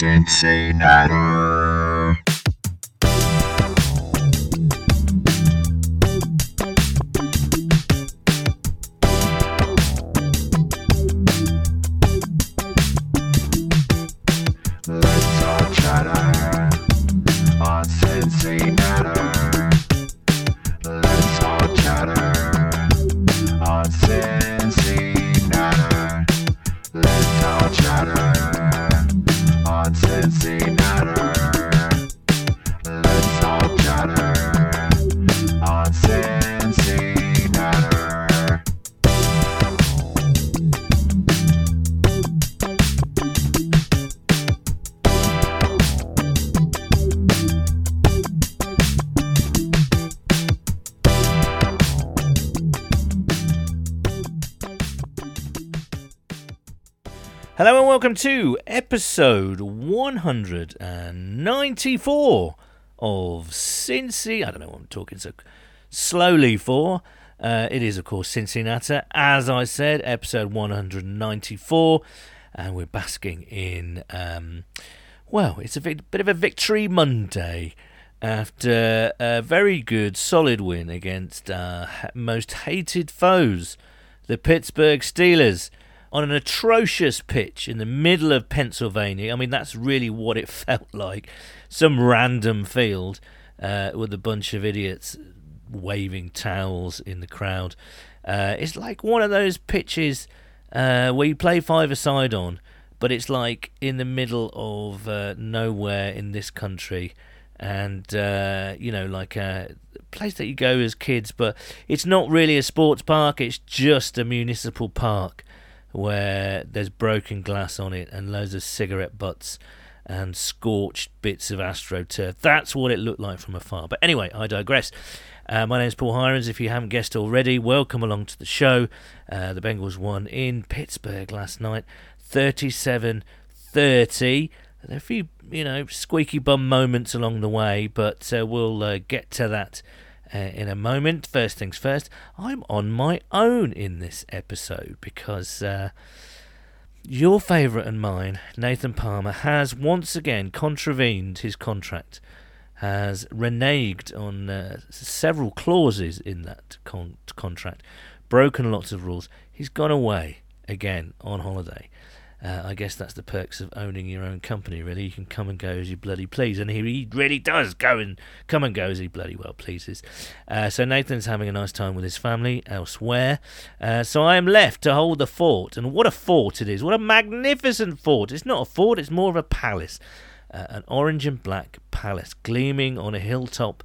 Cincinnati. Welcome to episode 194 of Cincy. I don't know what I'm talking so slowly for. Uh, it is, of course, Cincinnati. As I said, episode 194, and we're basking in. Um, well, it's a vic- bit of a victory Monday after a very good, solid win against our most hated foes, the Pittsburgh Steelers on an atrocious pitch in the middle of Pennsylvania. I mean, that's really what it felt like. Some random field uh, with a bunch of idiots waving towels in the crowd. Uh, it's like one of those pitches uh, where you play five a side on, but it's like in the middle of uh, nowhere in this country. And, uh, you know, like a place that you go as kids, but it's not really a sports park, it's just a municipal park where there's broken glass on it and loads of cigarette butts and scorched bits of astroturf. That's what it looked like from afar. But anyway, I digress. Uh, my name's Paul Hirons. If you haven't guessed already, welcome along to the show. Uh, the Bengals won in Pittsburgh last night, 37 30. There are a few, you know, squeaky bum moments along the way, but uh, we'll uh, get to that uh, in a moment. First things first, I'm on my own in this episode because uh, your favourite and mine, Nathan Palmer, has once again contravened his contract, has reneged on uh, several clauses in that con- contract, broken lots of rules. He's gone away again on holiday. Uh, I guess that's the perks of owning your own company, really. You can come and go as you bloody please. And he, he really does go and come and go as he bloody well pleases. Uh, so Nathan's having a nice time with his family elsewhere. Uh, so I am left to hold the fort. And what a fort it is. What a magnificent fort. It's not a fort, it's more of a palace. Uh, an orange and black palace gleaming on a hilltop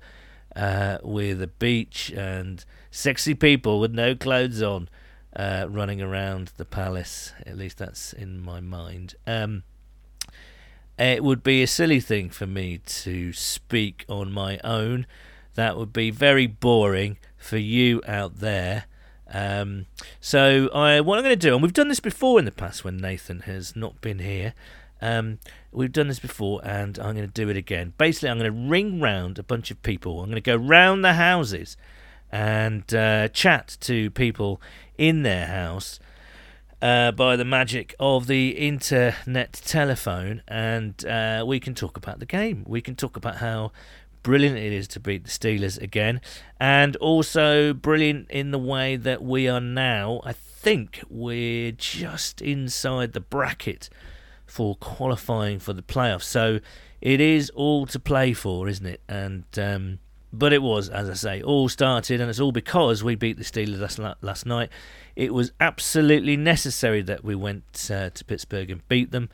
uh, with a beach and sexy people with no clothes on uh, running around the palace. At least that's in my mind. Um, it would be a silly thing for me to speak on my own. That would be very boring for you out there. Um, so I, what I'm going to do, and we've done this before in the past when Nathan has not been here. Um, we've done this before, and I'm going to do it again. Basically, I'm going to ring round a bunch of people. I'm going to go round the houses and uh, chat to people in their house uh, by the magic of the internet telephone, and uh, we can talk about the game. We can talk about how brilliant it is to beat the Steelers again, and also brilliant in the way that we are now. I think we're just inside the bracket for qualifying for the playoffs, so it is all to play for, isn't it? And um, but it was, as I say, all started, and it's all because we beat the Steelers last, last night. It was absolutely necessary that we went uh, to Pittsburgh and beat them,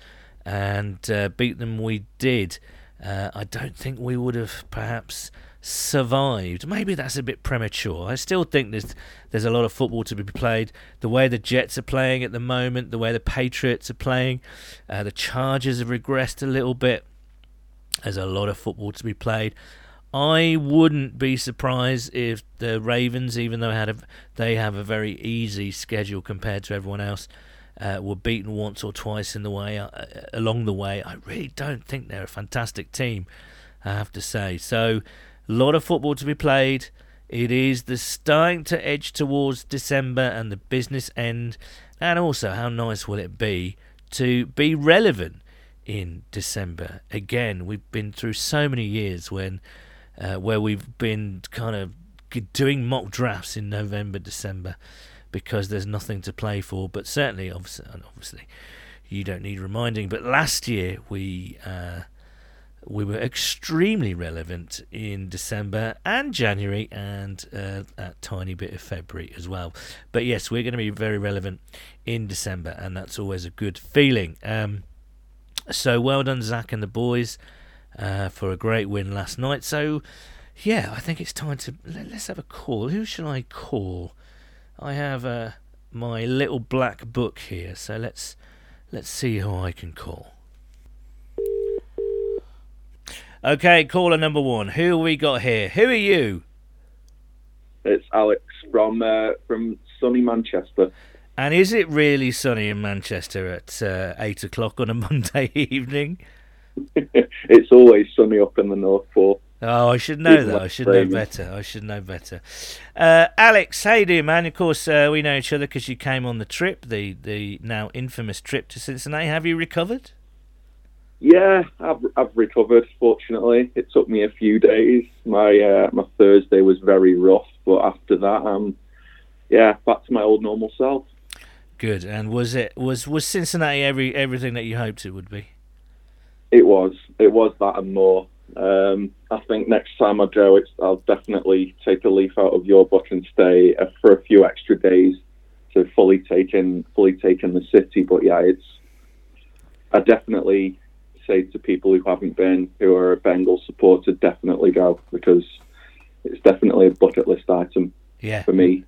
and uh, beat them we did. Uh, I don't think we would have perhaps survived. Maybe that's a bit premature. I still think there's there's a lot of football to be played. The way the Jets are playing at the moment, the way the Patriots are playing, uh, the Chargers have regressed a little bit. There's a lot of football to be played. I wouldn't be surprised if the Ravens, even though a, they have a very easy schedule compared to everyone else, uh, were beaten once or twice in the way uh, along the way. I really don't think they're a fantastic team. I have to say. So, a lot of football to be played. It is the starting to edge towards December and the business end, and also how nice will it be to be relevant in December. Again, we've been through so many years when uh, where we've been kind of doing mock drafts in November, December, because there's nothing to play for. But certainly, obviously, obviously, you don't need reminding. But last year we uh, we were extremely relevant in December and January and uh, a tiny bit of February as well. But yes, we're going to be very relevant in December, and that's always a good feeling. Um, so well done, Zac and the boys, uh, for a great win last night. So yeah, I think it's time to let, us have a call. Who shall I call? I have uh, my little black book here, so let's let's see who I can call. Okay, caller number one. Who we got here? Who are you? It's Alex from uh, from sunny Manchester. And is it really sunny in Manchester at uh, eight o'clock on a Monday evening? it's always sunny up in the North Pole. Oh, I should know that. I should know better. I should know better. Uh, Alex, how you doing, man? Of course, uh, we know each other because you came on the trip, the the now infamous trip to Cincinnati. Have you recovered? Yeah, I've I've recovered. Fortunately, it took me a few days. My uh, my Thursday was very rough, but after that, um, yeah, back to my old normal self. Good. And was it was was Cincinnati every everything that you hoped it would be? It was. It was that and more. Um, I think next time I go, it's I'll definitely take a leaf out of your book and stay uh, for a few extra days to fully take in fully take in the city. But yeah, it's I definitely say to people who haven't been, who are a Bengal supporter, definitely go because it's definitely a bucket list item Yeah. for me.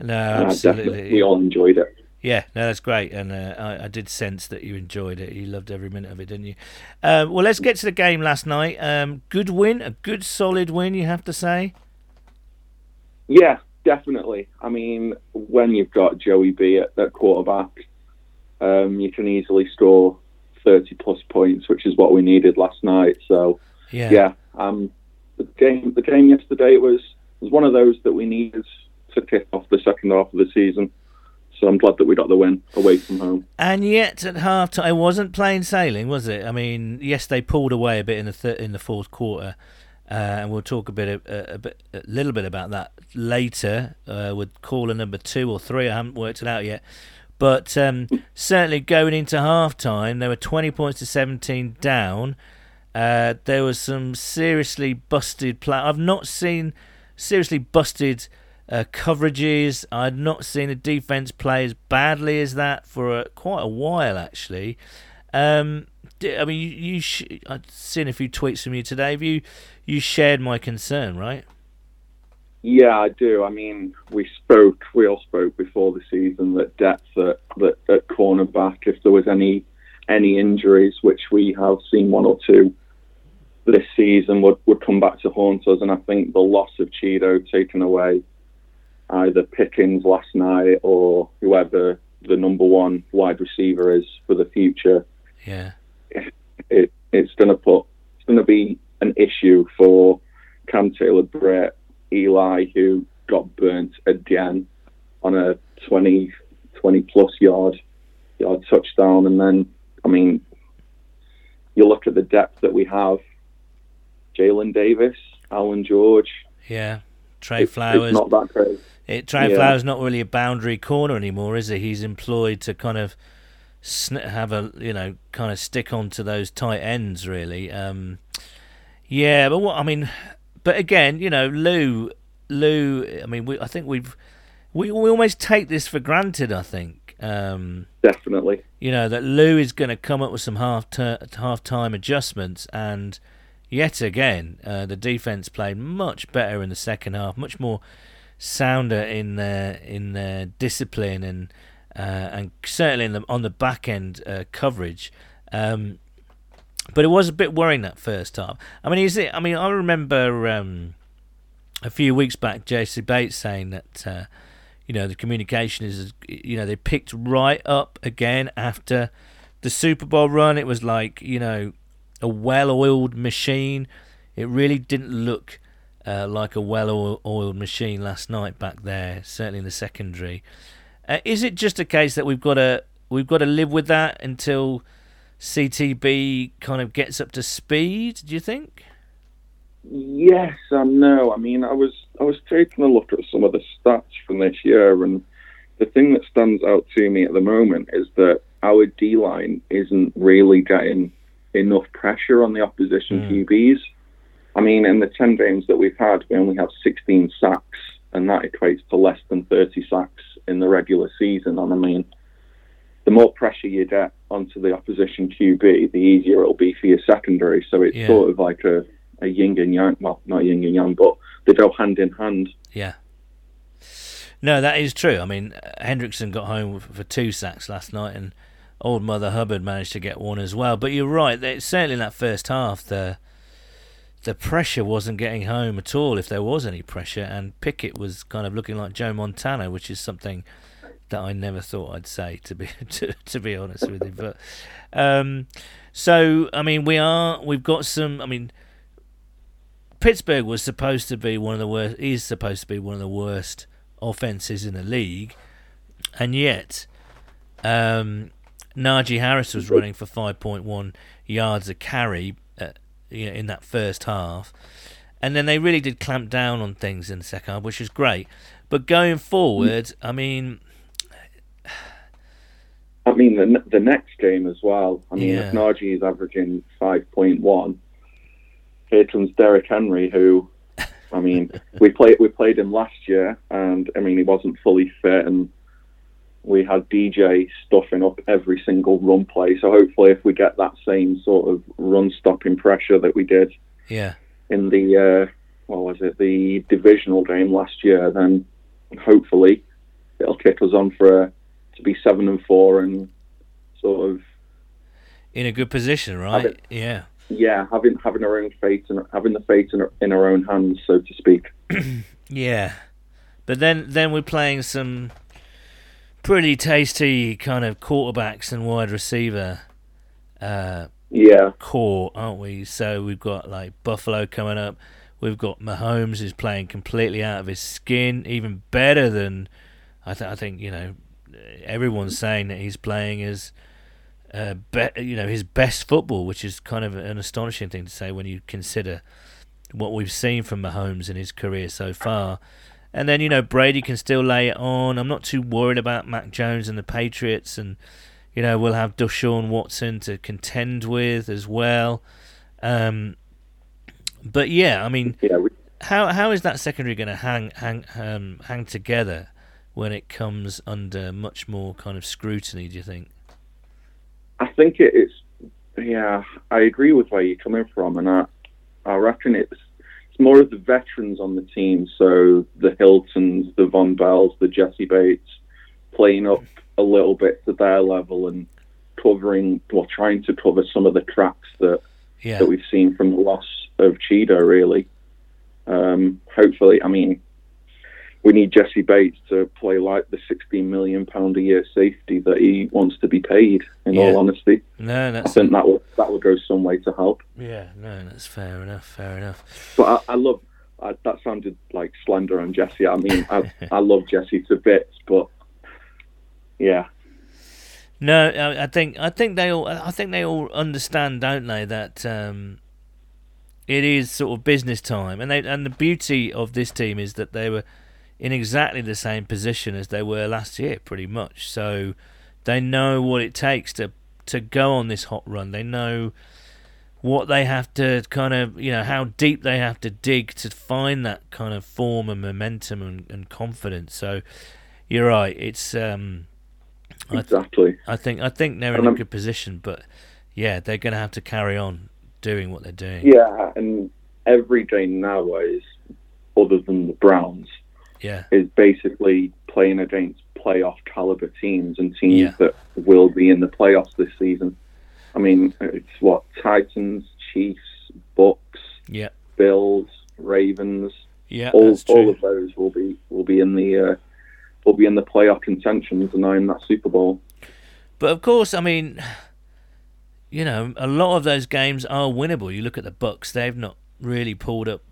No, And absolutely. we all enjoyed it. Yeah, no, that's great, and uh, I, I did sense that you enjoyed it. You loved every minute of it, didn't you? Um, well, let's get to the game last night. Um, good win, a good solid win, you have to say. Yeah, definitely. I mean, when you've got Joey B at, at quarterback, um, you can easily score 30 plus points, which is what we needed last night. So, Yeah, yeah, um, the game the game yesterday was was one of those that we needed to kick off the second half of the season. So I'm glad that we got the win away from home. And yet, at half time, it wasn't plain sailing, was it? I mean, yes, they pulled away a bit in the th- in the fourth quarter, uh, and we'll talk a bit, a, a bit, a little bit about that later uh, with caller number two or three. I haven't worked it out yet, but um, certainly going into half time, they were 20 points to 17 down. Uh, there was some seriously busted play. I've not seen seriously busted uh, coverages. I'd not seen a defense play as badly as that for a, quite a while, actually. Um, I mean, you, you sh- I've seen a few tweets from you today. Have you you shared my concern, right? Yeah, I do. I mean, we spoke, we all spoke before the season that depth at, that at cornerback, if there was any any injuries, which we have seen one or two this season, would, would come back to haunt us. And I think the loss of Chido taken away either Pickens last night or whoever the number one wide receiver is for the future, Yeah, it, it's going to put it's going to be an issue for Cam Taylor Britt, Eli, who got burnt again on a 20, 20 plus yard yard touchdown, and then I mean, you look at the depth that we have: Jalen Davis, Allan George. yeah. Tre It's, Flowers. it's not that great. It, Tre Yeah. Flowers not really a boundary corner anymore, is he? He's employed to kind of have a you know kind of stick onto those tight ends, really. Um, yeah, but what I mean, but again, you know, Lou, Lou. I mean, we I think we've we we almost take this for granted. I think. Um, Definitely. you know that Lou is going to come up with some half ter- half time adjustments, and yet again, uh, the defense played much better in the second half, much more sounder in their in their discipline and uh, and certainly in the, on the back end uh, coverage. Um, but it was a bit worrying that first half. I mean, is it? I mean, I remember um, a few weeks back, Jessie Bates saying that. Uh, you know the communication is you know they picked right up again after the Super Bowl run it was like you know a well-oiled machine it really didn't look uh, like a well-oiled machine last night back there certainly in the secondary uh, is it just a case that we've got to we've got to live with that until CTB kind of gets up to speed? Do you think? Yes and no. I mean, I was I was taking a look at some of the stats from this year, and the thing that stands out to me at the moment is that our D line isn't really getting enough pressure on the opposition Mm. QBs. I mean, in the ten games that we've had, we only have 16 sacks, and that equates to less than 30 sacks in the regular season. And I mean, the more pressure you get onto the opposition QB, the easier it'll be for your secondary. So it's Yeah. sort of like a, a yin and yang. Well, not yin and yang, but they go hand in hand. Yeah. No, that is true. I mean, Hendrickson got home for two sacks last night, and old Mother Hubbard managed to get one as well. But you're right. Certainly in that first half, the the pressure wasn't getting home at all, if there was any pressure. And Pickett was kind of looking like Joe Montana, which is something that I never thought I'd say to be to, to be honest with you. But um, so I mean, we are we've got some. I mean. Pittsburgh was supposed to be one of the worst. Is supposed to be one of the worst offenses in the league, and yet, um, Najee Harris was running for 5.1 yards a carry, uh, you know, in that first half, and then they really did clamp down on things in the second half, which was great. But going forward, I mean, I mean, the, the next game as well. I mean, Yeah. if Najee is averaging 5.1, here comes Derrick Henry, who, I mean, we played we played him last year, and I mean, he wasn't fully fit, and we had DJ stuffing up every single run play. So hopefully, if we get that same sort of run stopping pressure that we did yeah, in the uh, what was it, the divisional game last year, then hopefully it'll kick us on for a, to be seven and four and sort of in a good position, right? Yeah. yeah having having our own fate and having the fate in our, in our own hands, so to speak. Yeah, but then then we're playing some pretty tasty kind of quarterbacks and wide receiver uh, Yeah, core, aren't we? So we've got like Buffalo coming up. We've got Mahomes who's playing completely out of his skin, even better than I, th- I think. You know, everyone's saying that he's playing as uh, be- you know his best football, which is kind of an astonishing thing to say when you consider what we've seen from Mahomes in his career so far. And then you know Brady can still lay it on. I'm not too worried about Mac Jones and the Patriots, and you know we'll have Deshaun Watson to contend with as well. Um, but yeah, I mean, yeah. We, how how is that secondary going to hang hang um, hang together when it comes under much more kind of scrutiny? Do you think? I think it's yeah. I agree with where you're coming from, and I I reckon it's it's more of the veterans on the team. So the Hiltons, the Vonn Bells, the Jessie Bates, playing up a little bit to their level and covering, well, trying to cover some of the cracks that Yeah, that we've seen from the loss of Chido, really. Um, hopefully, I mean, we need Jessie Bates to play like the 16 million pound a year safety that he wants to be paid. In Yeah. all honesty, no, I think that will that will go some way to help. yeah, no, that's fair enough, fair enough. But I, I love I, that sounded like slander on Jessie. I mean, I, I love Jessie to bits, but yeah, No, I, I think I think they all I think they all understand, don't they, that um, it is sort of business time, and they and the beauty of this team is that they were in exactly the same position as they were last year, pretty much. So they know what it takes to to go on this hot run. They know what they have to kind of you know how deep they have to dig to find that kind of form and momentum and, and confidence. So you're right. It's um, I th- exactly. I think I think they're in And a good position, but yeah, they're going to have to carry on doing what they're doing. Yeah, and every game now is other than the Browns Yeah, is basically playing against playoff caliber teams and teams Yeah. that will be in the playoffs this season. I mean, it's what Titans, Chiefs, Bucks, yeah, Bills, Ravens. yeah. all, all of those will be will be in the uh, will be in the playoff contention to nine that Super Bowl. But of course, I mean, you know, a lot of those games are winnable. You look at the Bucks; they've not really pulled up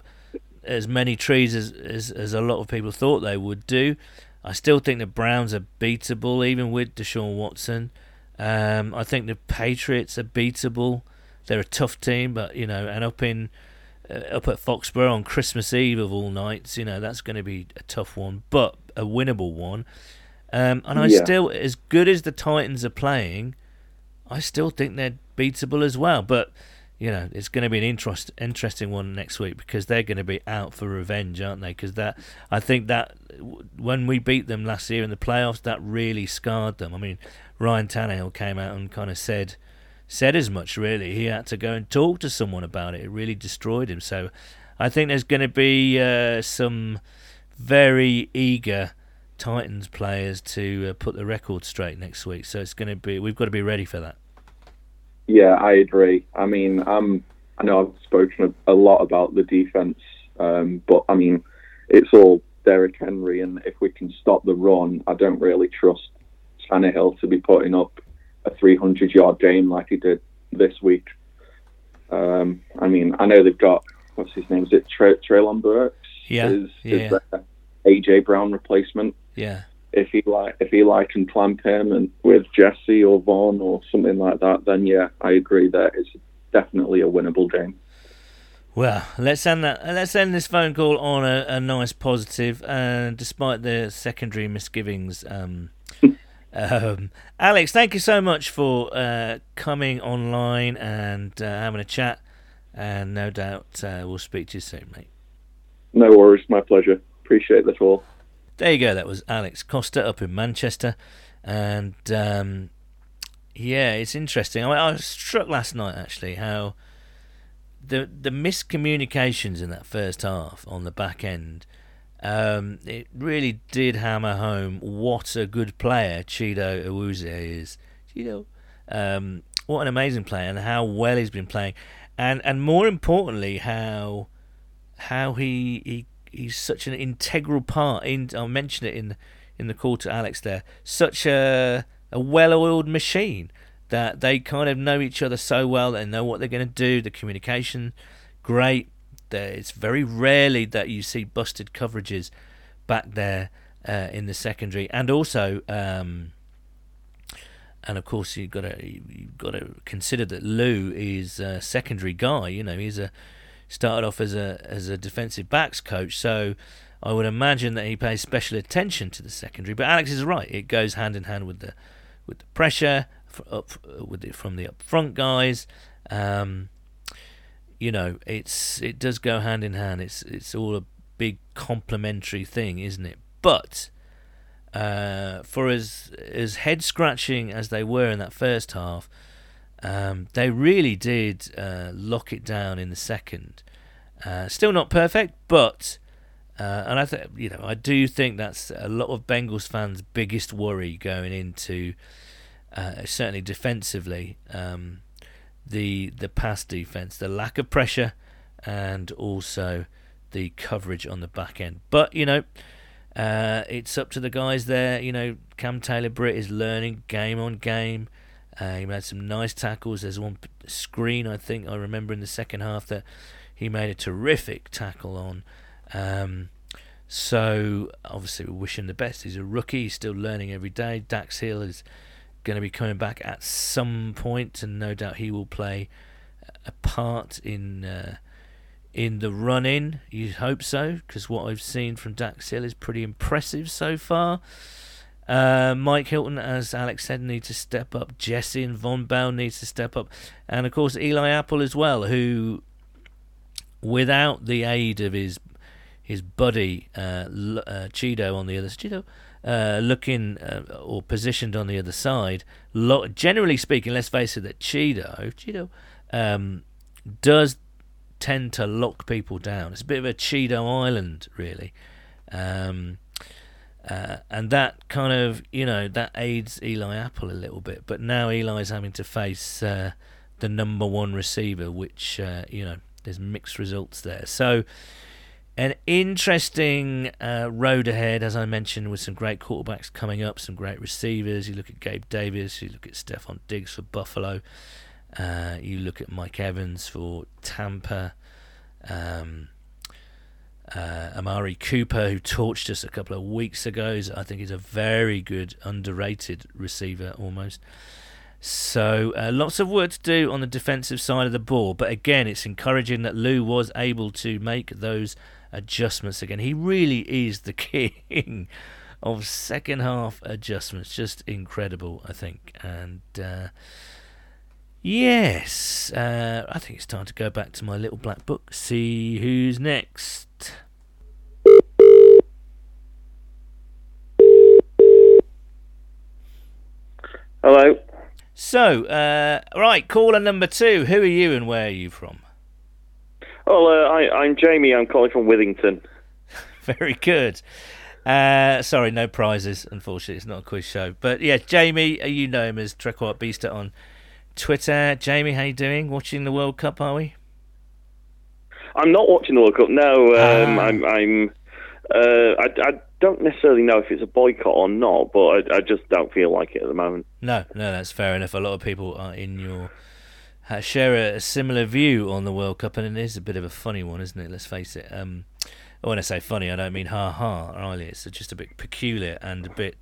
as many trees as, as as a lot of people thought they would do. I still think the Browns are beatable, even with Deshaun Watson. Um, I think the Patriots are beatable. They're a tough team, but you know, and up in uh, up at Foxborough on Christmas Eve of all nights, you know, that's going to be a tough one, but a winnable one. Um, and I Yeah. still, as good as the Titans are playing, I still think they're beatable as well. But you know, it's going to be an interest, interesting one next week because they're going to be out for revenge, aren't they? Because that, I think that when we beat them last year in the playoffs, that really scarred them. I mean, Ryan Tannehill came out and kind of said said as much. Really, he had to go and talk to someone about it. It really destroyed him. So, I think there's going to be uh, some very eager Titans players to uh, put the record straight next week. So it's going to be we've got to be ready for that. Yeah, I agree. I mean, um, I know I've spoken a, a lot about the defense, um, but I mean, it's all Derrick Henry, and if we can stop the run, I don't really trust Tannehill to be putting up a 300 yard game like he did this week. Um, I mean, I know they've got what's his name? Is it Tre- Treylon Burks? Yeah, is, yeah. is AJ Brown replacement. Yeah, If Eli if Eli can clamp him and with Jessie or Vonn or something like that, then yeah, I agree that it's definitely a winnable game. Well, let's end that. Let's end this phone call on a, a nice positive, uh, despite the secondary misgivings. Um, um, Alex, thank you so much for uh, coming online and uh, having a chat. And no doubt uh, we'll speak to you soon, mate. No worries, my pleasure. Appreciate the call. There you go. That was Alex Costa up in Manchester, and um, yeah, it's interesting. I, I was struck last night actually how the the miscommunications in that first half on the back end. Um, it really did hammer home what a good player Chido Awuzie is. Chido, um, what an amazing player, and how well he's been playing, and and more importantly, how how he he he's such an integral part in I mentioned it in in the call to Alex there such a a well-oiled machine that they kind of know each other so well they know what they're going to do the communication great. There it's very rarely that you see busted coverages back there uh, in the secondary. And also um, and of course you've got to you've got to consider that Lou is a secondary guy you know he's a started off as a as a defensive backs coach, so I would imagine that he pays special attention to the secondary. But Alex is right; it goes hand in hand with the with the pressure up with it from the up front guys. Um, you know, it's it does go hand in hand. It's it's all a big complementary thing, isn't it? But uh, for as as head scratching as they were in that first half, um, they really did uh, lock it down in the second. Uh, still not perfect, but uh, and I you know I do think that's a lot of Bengals fans' biggest worry going into uh, certainly defensively um, the the pass defense, the lack of pressure, and also the coverage on the back end. But you know. Uh, it's up to the guys there. You know, Cam Taylor Britt is learning game on game. Uh, he made some nice tackles. There's one screen I think I remember in the second half that he made a terrific tackle on. Um, so obviously we wish him the best. He's a rookie. He's still learning every day. Dax Hill is going to be coming back at some point, and no doubt he will play a part in uh, in the run in. You hope so, because what I've seen from Dax Hill is pretty impressive so far. Uh, Mike Hilton, as Alex said, needs to step up. Jessie and Vonn Bell needs to step up, and of course Eli Apple as well, who, without the aid of his his buddy uh, L- uh, Chido on the other Chido, uh, looking uh, or positioned on the other side. Lo- generally speaking, let's face it, that Chido Chido um, does tend to lock people down. It's a bit of a Chido Island, really. Um, uh, and that kind of, you know, that aids Eli Apple a little bit. But now Eli's having to face uh, the number one receiver, which, uh, you know, there's mixed results there. So, an interesting uh, road ahead, as I mentioned, with some great quarterbacks coming up, some great receivers. You look at Gabe Davis, you look at Stefon Diggs for Buffalo, uh, you look at Mike Evans for Tampa. Um, uh, Amari Cooper, who torched us a couple of weeks ago, I think he's a very good, underrated receiver almost. So uh, lots of work to do on the defensive side of the ball, but again, it's encouraging that Lou was able to make those adjustments again. He really is the king of second half adjustments, just incredible, I think. And uh, yes, uh, I think it's time to go back to my little black book, see who's next. Hello. So, uh, right, caller number two. Who are you and where are you from? Oh, uh, I, I'm Jamie. I'm calling from Withington. Very good. Uh, sorry, no prizes. Unfortunately, it's not a quiz show. But yeah, Jamie, uh, you know him as Trequart Beaster on Twitter. Jamie, how you doing? Watching the World Cup, are we? I'm not watching the World Cup. No, um, Ah. I'm. I'm uh, I, I don't necessarily know if it's a boycott or not, but I, I just don't feel like it at the moment. No, no, that's fair enough. A lot of people are in your share a, a similar view on the World Cup, and it is a bit of a funny one, isn't it? Let's face it. Um, when I say funny, I don't mean ha ha. Really, it's just a bit peculiar and a bit.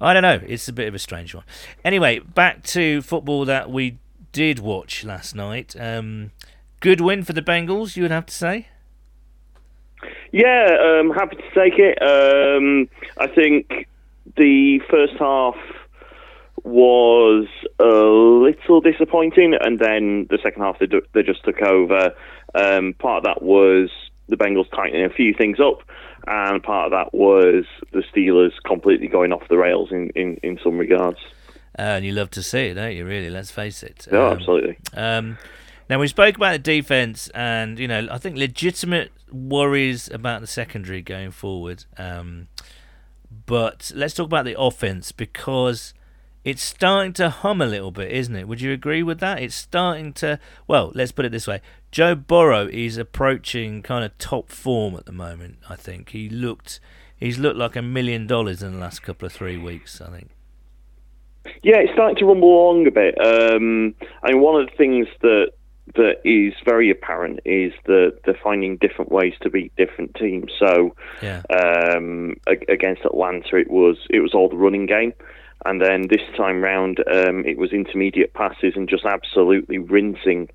I don't know. It's a bit of a strange one. Anyway, back to football that we did watch last night. Um, good win for the Bengals, you would have to say. Yeah, um, happy to take it. Um, I think the first half was a little disappointing, and then the second half they, do, they just took over. Um, part of that was the Bengals tightening a few things up, and part of that was the Steelers completely going off the rails in, in, in some regards. Uh, and you love to see it, don't you? Really, let's face it. Yeah, Um, absolutely. Um, now we spoke about the defense, and you know I think legitimate worries about the secondary going forward. Um, but let's talk about the offense because it's starting to hum a little bit, isn't it? Would you agree with that? It's starting to. Well, let's put it this way: Joe Burrow is approaching kind of top form at the moment. I think he looked. He's looked like a million dollars in the last couple of three weeks. I think. Yeah, it's starting to rumble along a bit. Um, I mean, one of the things that that is very apparent is that they're finding different ways to beat different teams. So Yeah. um, ag- against Atlanta, it was it was all the running game, and then this time round, um, it was intermediate passes and just absolutely rinsing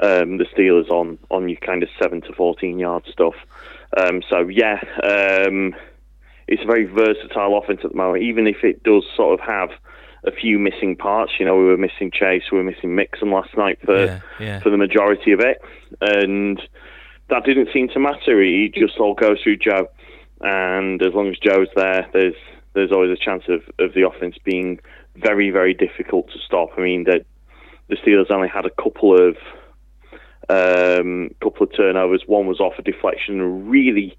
um, the Steelers on on your kind of seven to fourteen yard stuff. Um, so yeah, um, it's a very versatile offense at the moment, even if it does sort of have a few missing parts. You know, we were missing Chase, we were missing Mixon last night for Yeah, yeah. for the majority of it, and that didn't seem to matter. It just all goes through Joe, and as long as Joe's there, there's there's always a chance of, of the offense being very very difficult to stop. I mean, that the Steelers only had a couple of um, couple of turnovers. One was off a deflection, a really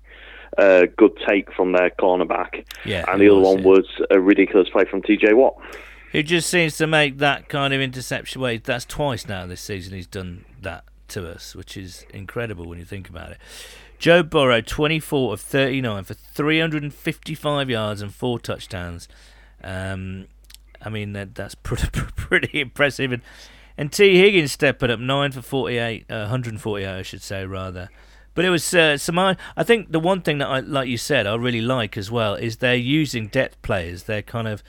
uh, good take from their cornerback, Yeah, and the other was, one yeah. was a ridiculous play from T.J. Watt. Who just seems to make that kind of interception. Wait, that's twice now this season he's done that to us, which is incredible when you think about it. Joe Burrow, 24 of 39 for 355 yards and four touchdowns. Um, I mean, that, that's pretty, pretty impressive. And, and Tee Higgins stepping up, 9 for 48, uh, 148, I should say, rather. But it was uh, Samar. I think the one thing that I, like you said, I really like as well is they're using depth players. They're kind of,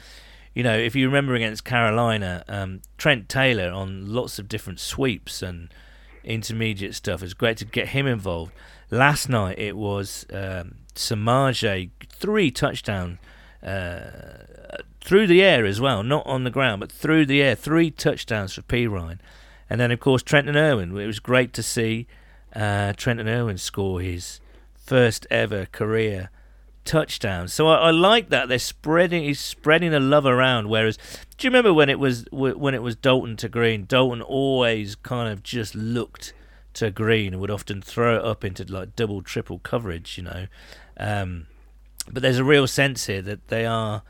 you know, if you remember against Carolina, um, Trent Taylor on lots of different sweeps and intermediate stuff. It's great to get him involved. Last night it was um, Samaje, three touchdown uh, through the air as well, not on the ground, but through the air, three touchdowns for Perine. And then, of course, Trenton Irwin. It was great to see uh, and Irwin score his first ever career touchdown. So I, I like that they're spreading. He's spreading the love around. Whereas, do you remember when it was when it was Dalton to Green? Dalton always kind of just looked to Green and would often throw it up into like double, triple coverage. You know, um, but there's a real sense here that they are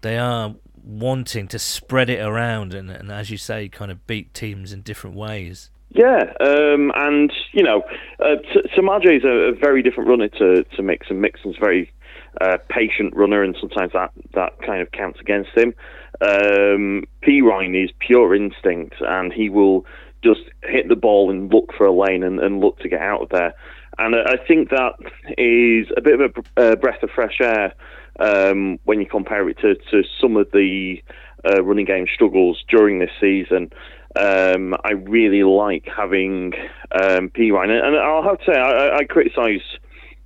they are wanting to spread it around and, and as you say, kind of beat teams in different ways. Yeah, um, and you know, uh, Samaje is a, a very different runner to to Mixon. Mixon's a very uh, patient runner, and sometimes that that kind of counts against him. Um, Perine is pure instinct, and he will just hit the ball and look for a lane and, and look to get out of there. And I I think that is a bit of a uh, breath of fresh air um, when you compare it to, to some of the uh, running game struggles during this season. Um, I really like having um, Perine, and I'll have to say I, I criticise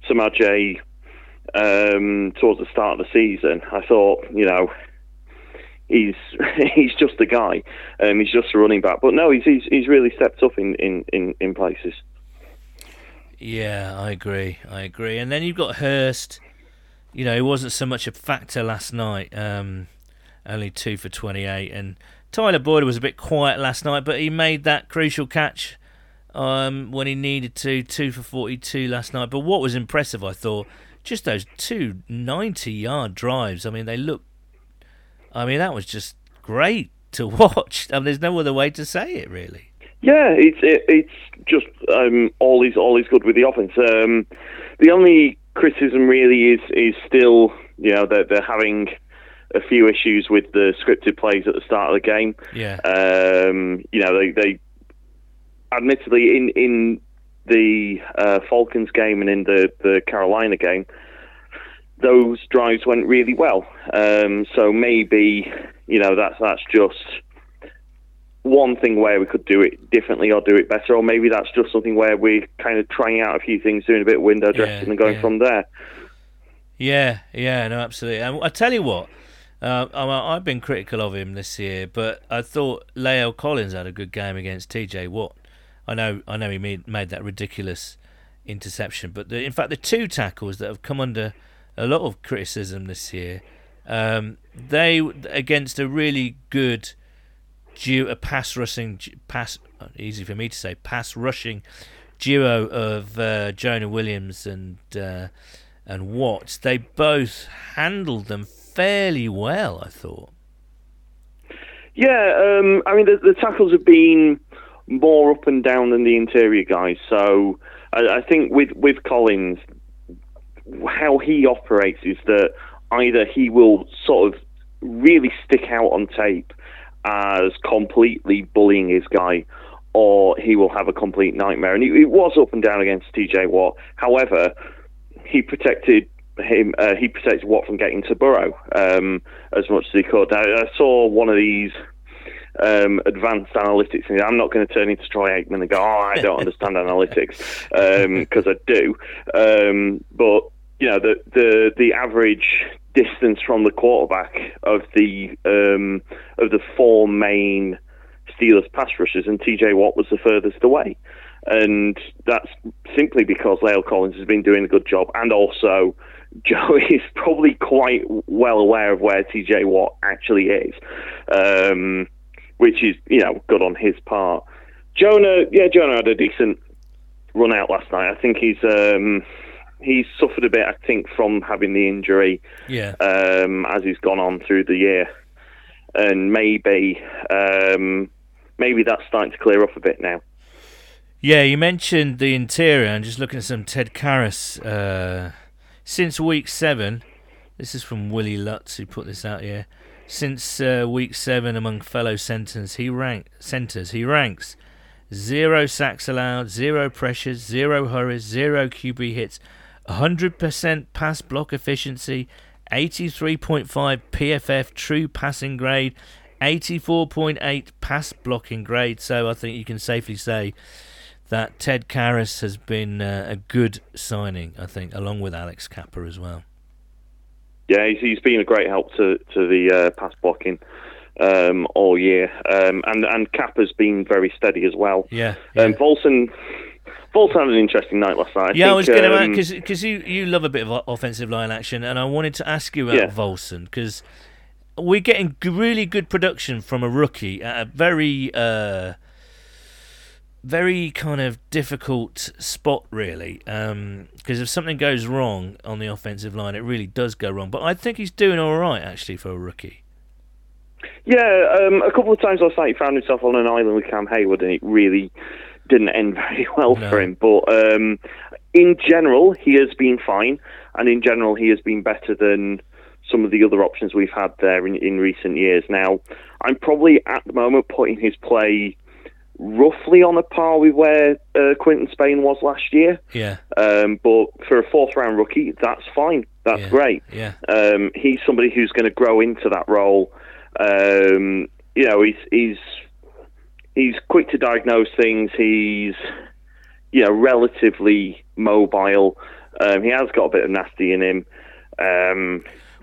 Samaje um, towards the start of the season. I thought, you know, he's he's just a guy, um, he's just a running back. But no, he's he's, he's really stepped up in, in, in, in places. Yeah, I agree. I agree. And then you've got Hurst. You know, he wasn't so much a factor last night. Um, only two for 28. And Tyler Boyd was a bit quiet last night, but he made that crucial catch um, when he needed to. Two for 42 last night. But what was impressive, I thought, just those two 90 yard drives. I mean, they look. I mean, that was just great to watch. I mean, there's no other way to say it, really. Yeah, it's it, it's just um, all is all is good with the offense. Um, the only criticism really is is still you know they're, they're having a few issues with the scripted plays at the start of the game. Yeah. Um, you know they they admittedly in in the uh, Falcons game and in the the Carolina game. Those drives went really well, um, so maybe you know that's that's just one thing where we could do it differently or do it better, or maybe that's just something where we're kind of trying out a few things, doing a bit of window dressing Yeah, and going yeah. from there. Yeah, yeah, no, absolutely. And I tell you what, uh, I've been critical of him this year, but I thought La'el Collins had a good game against TJ Watt. I know, I know, he made made that ridiculous interception, but the, in fact, the two tackles that have come under a lot of criticism this year, um, they against a really good duo, a pass rushing pass easy for me to say pass rushing duo of uh, Jonah Williams and uh, and Watts. They both handled them fairly well, I thought. Yeah, um, I mean the, the tackles have been more up and down than the interior guys. So I, I think with with Collins, how he operates is that either he will sort of really stick out on tape as completely bullying his guy, or he will have a complete nightmare. And it, was up and down against TJ Watt. However, he protected him. Uh, he protected Watt from getting to Burrow um, as much as he could. I, I saw one of these um, advanced analytics, and I'm not going to turn into Troy Aikman and go, "Oh, I don't understand analytics," because I do. Um, but you know, the the the average distance from the quarterback of the um, of the four main Steelers pass rushers, and TJ Watt was the furthest away. And that's simply because La'el Collins has been doing a good job, and also Joe is probably quite well aware of where TJ Watt actually is, um, which is you know good on his part. Jonah, yeah, Jonah had a decent run out last night. I think he's um, he's suffered a bit. I think from having the injury Yeah. um, as he's gone on through the year, and maybe um, maybe that's starting to clear up a bit now. Yeah, you mentioned the interior, I'm just looking at some Ted Karras. Uh, since week seven, this is from Willie Lutz who put this out here. Since uh, week seven, among fellow centers, he rank centers he ranks zero sacks allowed, zero pressures, zero hurries, zero QB hits, 100% pass block efficiency, 83.5 PFF true passing grade, 84.8 pass blocking grade. So I think you can safely say that Ted Karras has been uh, a good signing, I think, along with Alex Cappa as well. Yeah, he's, he's been a great help to to the uh, pass blocking um, all year, um, and and Cappa's been very steady as well. Yeah. Um. Volson, Volson had an interesting night last night. I yeah, I was going to um, add because you you love a bit of offensive line action, and I wanted to ask you about Yeah. Volson because we're getting really good production from a rookie at a very uh, very kind of difficult spot, really. Because if something goes wrong on the offensive line, it really does go wrong. But I think he's doing all right actually for a rookie. Yeah, um, a couple of times last night he found himself on an island with Cam Heyward, and it really didn't end very well No. for him. But um, in general, he has been fine, and in general, he has been better than some of the other options we've had there in, in recent years. Now, I'm probably at the moment putting his play roughly on a par with where uh, Quinton Spain was last year. Yeah, Um, but for a fourth round rookie, that's fine. That's Yeah. great. yeah, Um, he's somebody who's going to grow into that role Um, you know, he's he's he's quick to diagnose things. He's you know relatively mobile. Um, he has got a bit of nasty in him.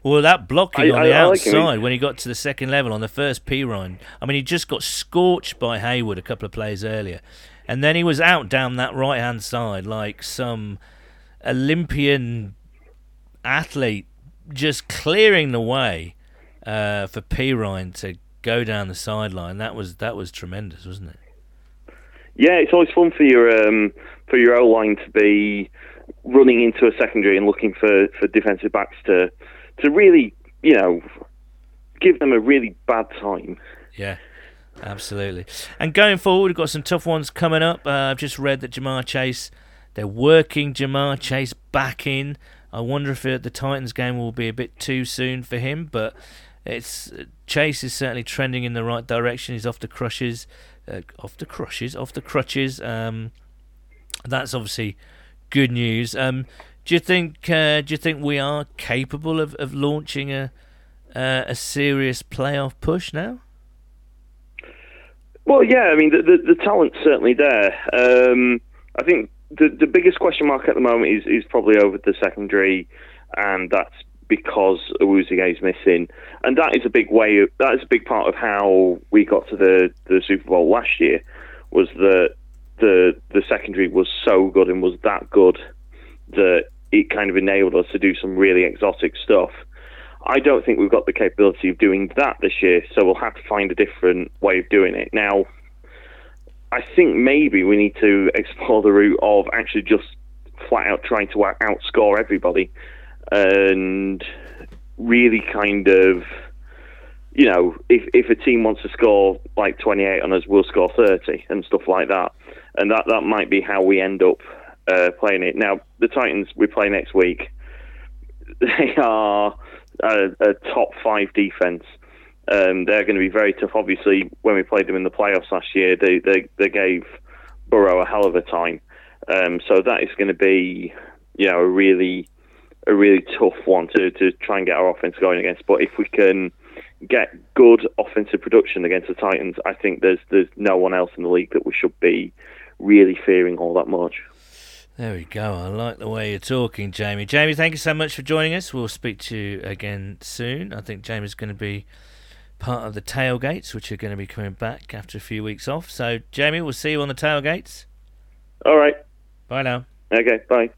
Well, that blocking I- on the I like outside when he got to the second level on the first P run. I mean, he just got scorched by Heyward a couple of plays earlier, and then he was out down that right hand side like some Olympian athlete, just clearing the way uh, for Perine to go down the sideline. That was that was tremendous, wasn't it? Yeah, it's always fun for your um, for your O line to be running into a secondary and looking for, for defensive backs to to really, you know, give them a really bad time. Yeah, absolutely. And going forward, we've got some tough ones coming up. Uh, I've just read that Ja'Marr Chase, they're working Ja'Marr Chase back in. I wonder if the Titans game will be a bit too soon for him, but it's Chase is certainly trending in the right direction. He's off the crushes, uh, off the crushes, off the crutches. Um, that's obviously good news. Um, do you think? Uh, do you think we are capable of, of launching a uh, a serious playoff push now? Well, yeah, I mean the the, the talent's certainly there. Um, I think the the biggest question mark at the moment is is probably over the secondary, and that's because Awuzie is missing, and that is a big way. That is a big part of how we got to the the Super Bowl last year, was that the the secondary was so good and was that good that it kind of enabled us to do some really exotic stuff. I don't think we've got the capability of doing that this year, so we'll have to find a different way of doing it. Now, I think maybe we need to explore the route of actually just flat out trying to outscore everybody and really kind of, you know, if, if a team wants to score like 28 on us, we'll score 30 and stuff like that. And that, that might be how we end up uh, playing it. Now, the Titans we play next week, they are a, a top five defense. Um, they're going to be very tough. Obviously, when we played them in the playoffs last year, they they, they gave Burrow a hell of a time. Um, so that is going to be, you know, a really a really tough one to, to try and get our offense going against. But if we can get good offensive production against the Titans, I think there's there's no one else in the league that we should be really fearing all that much. There we go. I like the way you're talking, Jamie. Jamie, thank you so much for joining us. We'll speak to you again soon. I think Jamie's going to be part of the tailgates, which are going to be coming back after a few weeks off. So, Jamie, we'll see you on the tailgates. All right. Bye now. Okay. Bye.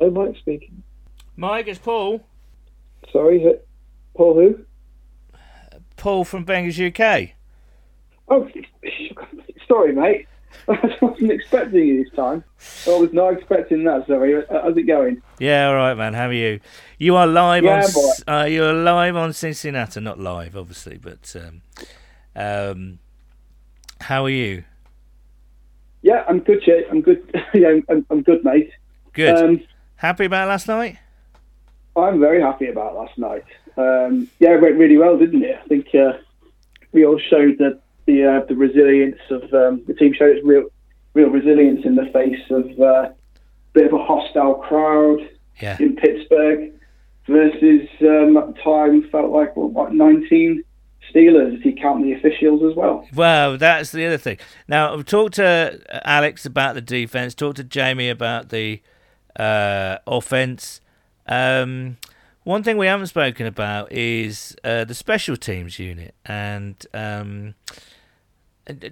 Oh, Mike speaking. Mike, it's Paul. Sorry, Paul who? Paul from Bengals UK. Oh, sorry, mate. I wasn't expecting you this time. I was not expecting that. Sorry. How's it going? Yeah, all right, man. How are you? You are live Yeah, on. Uh, you're live on Cincinnati, not live, obviously, but um, um, how are you? Yeah, I'm good, Jay. I'm good. yeah, I'm, I'm good, mate. Good. Um, Happy about last night? I'm very happy about last night. Um, yeah, it went really well, didn't it? I think uh, we all showed that the uh, the resilience of um, the team showed its real real resilience in the face of uh, a bit of a hostile crowd Yeah. in Pittsburgh versus um, at the time felt like what, what 19 Steelers if you count the officials as well. Well, that's the other thing. Now, I've talked to Alex about the defense, talked to Jamie about the uh, offense. Um, one thing we haven't spoken about is uh, the special teams unit. And um,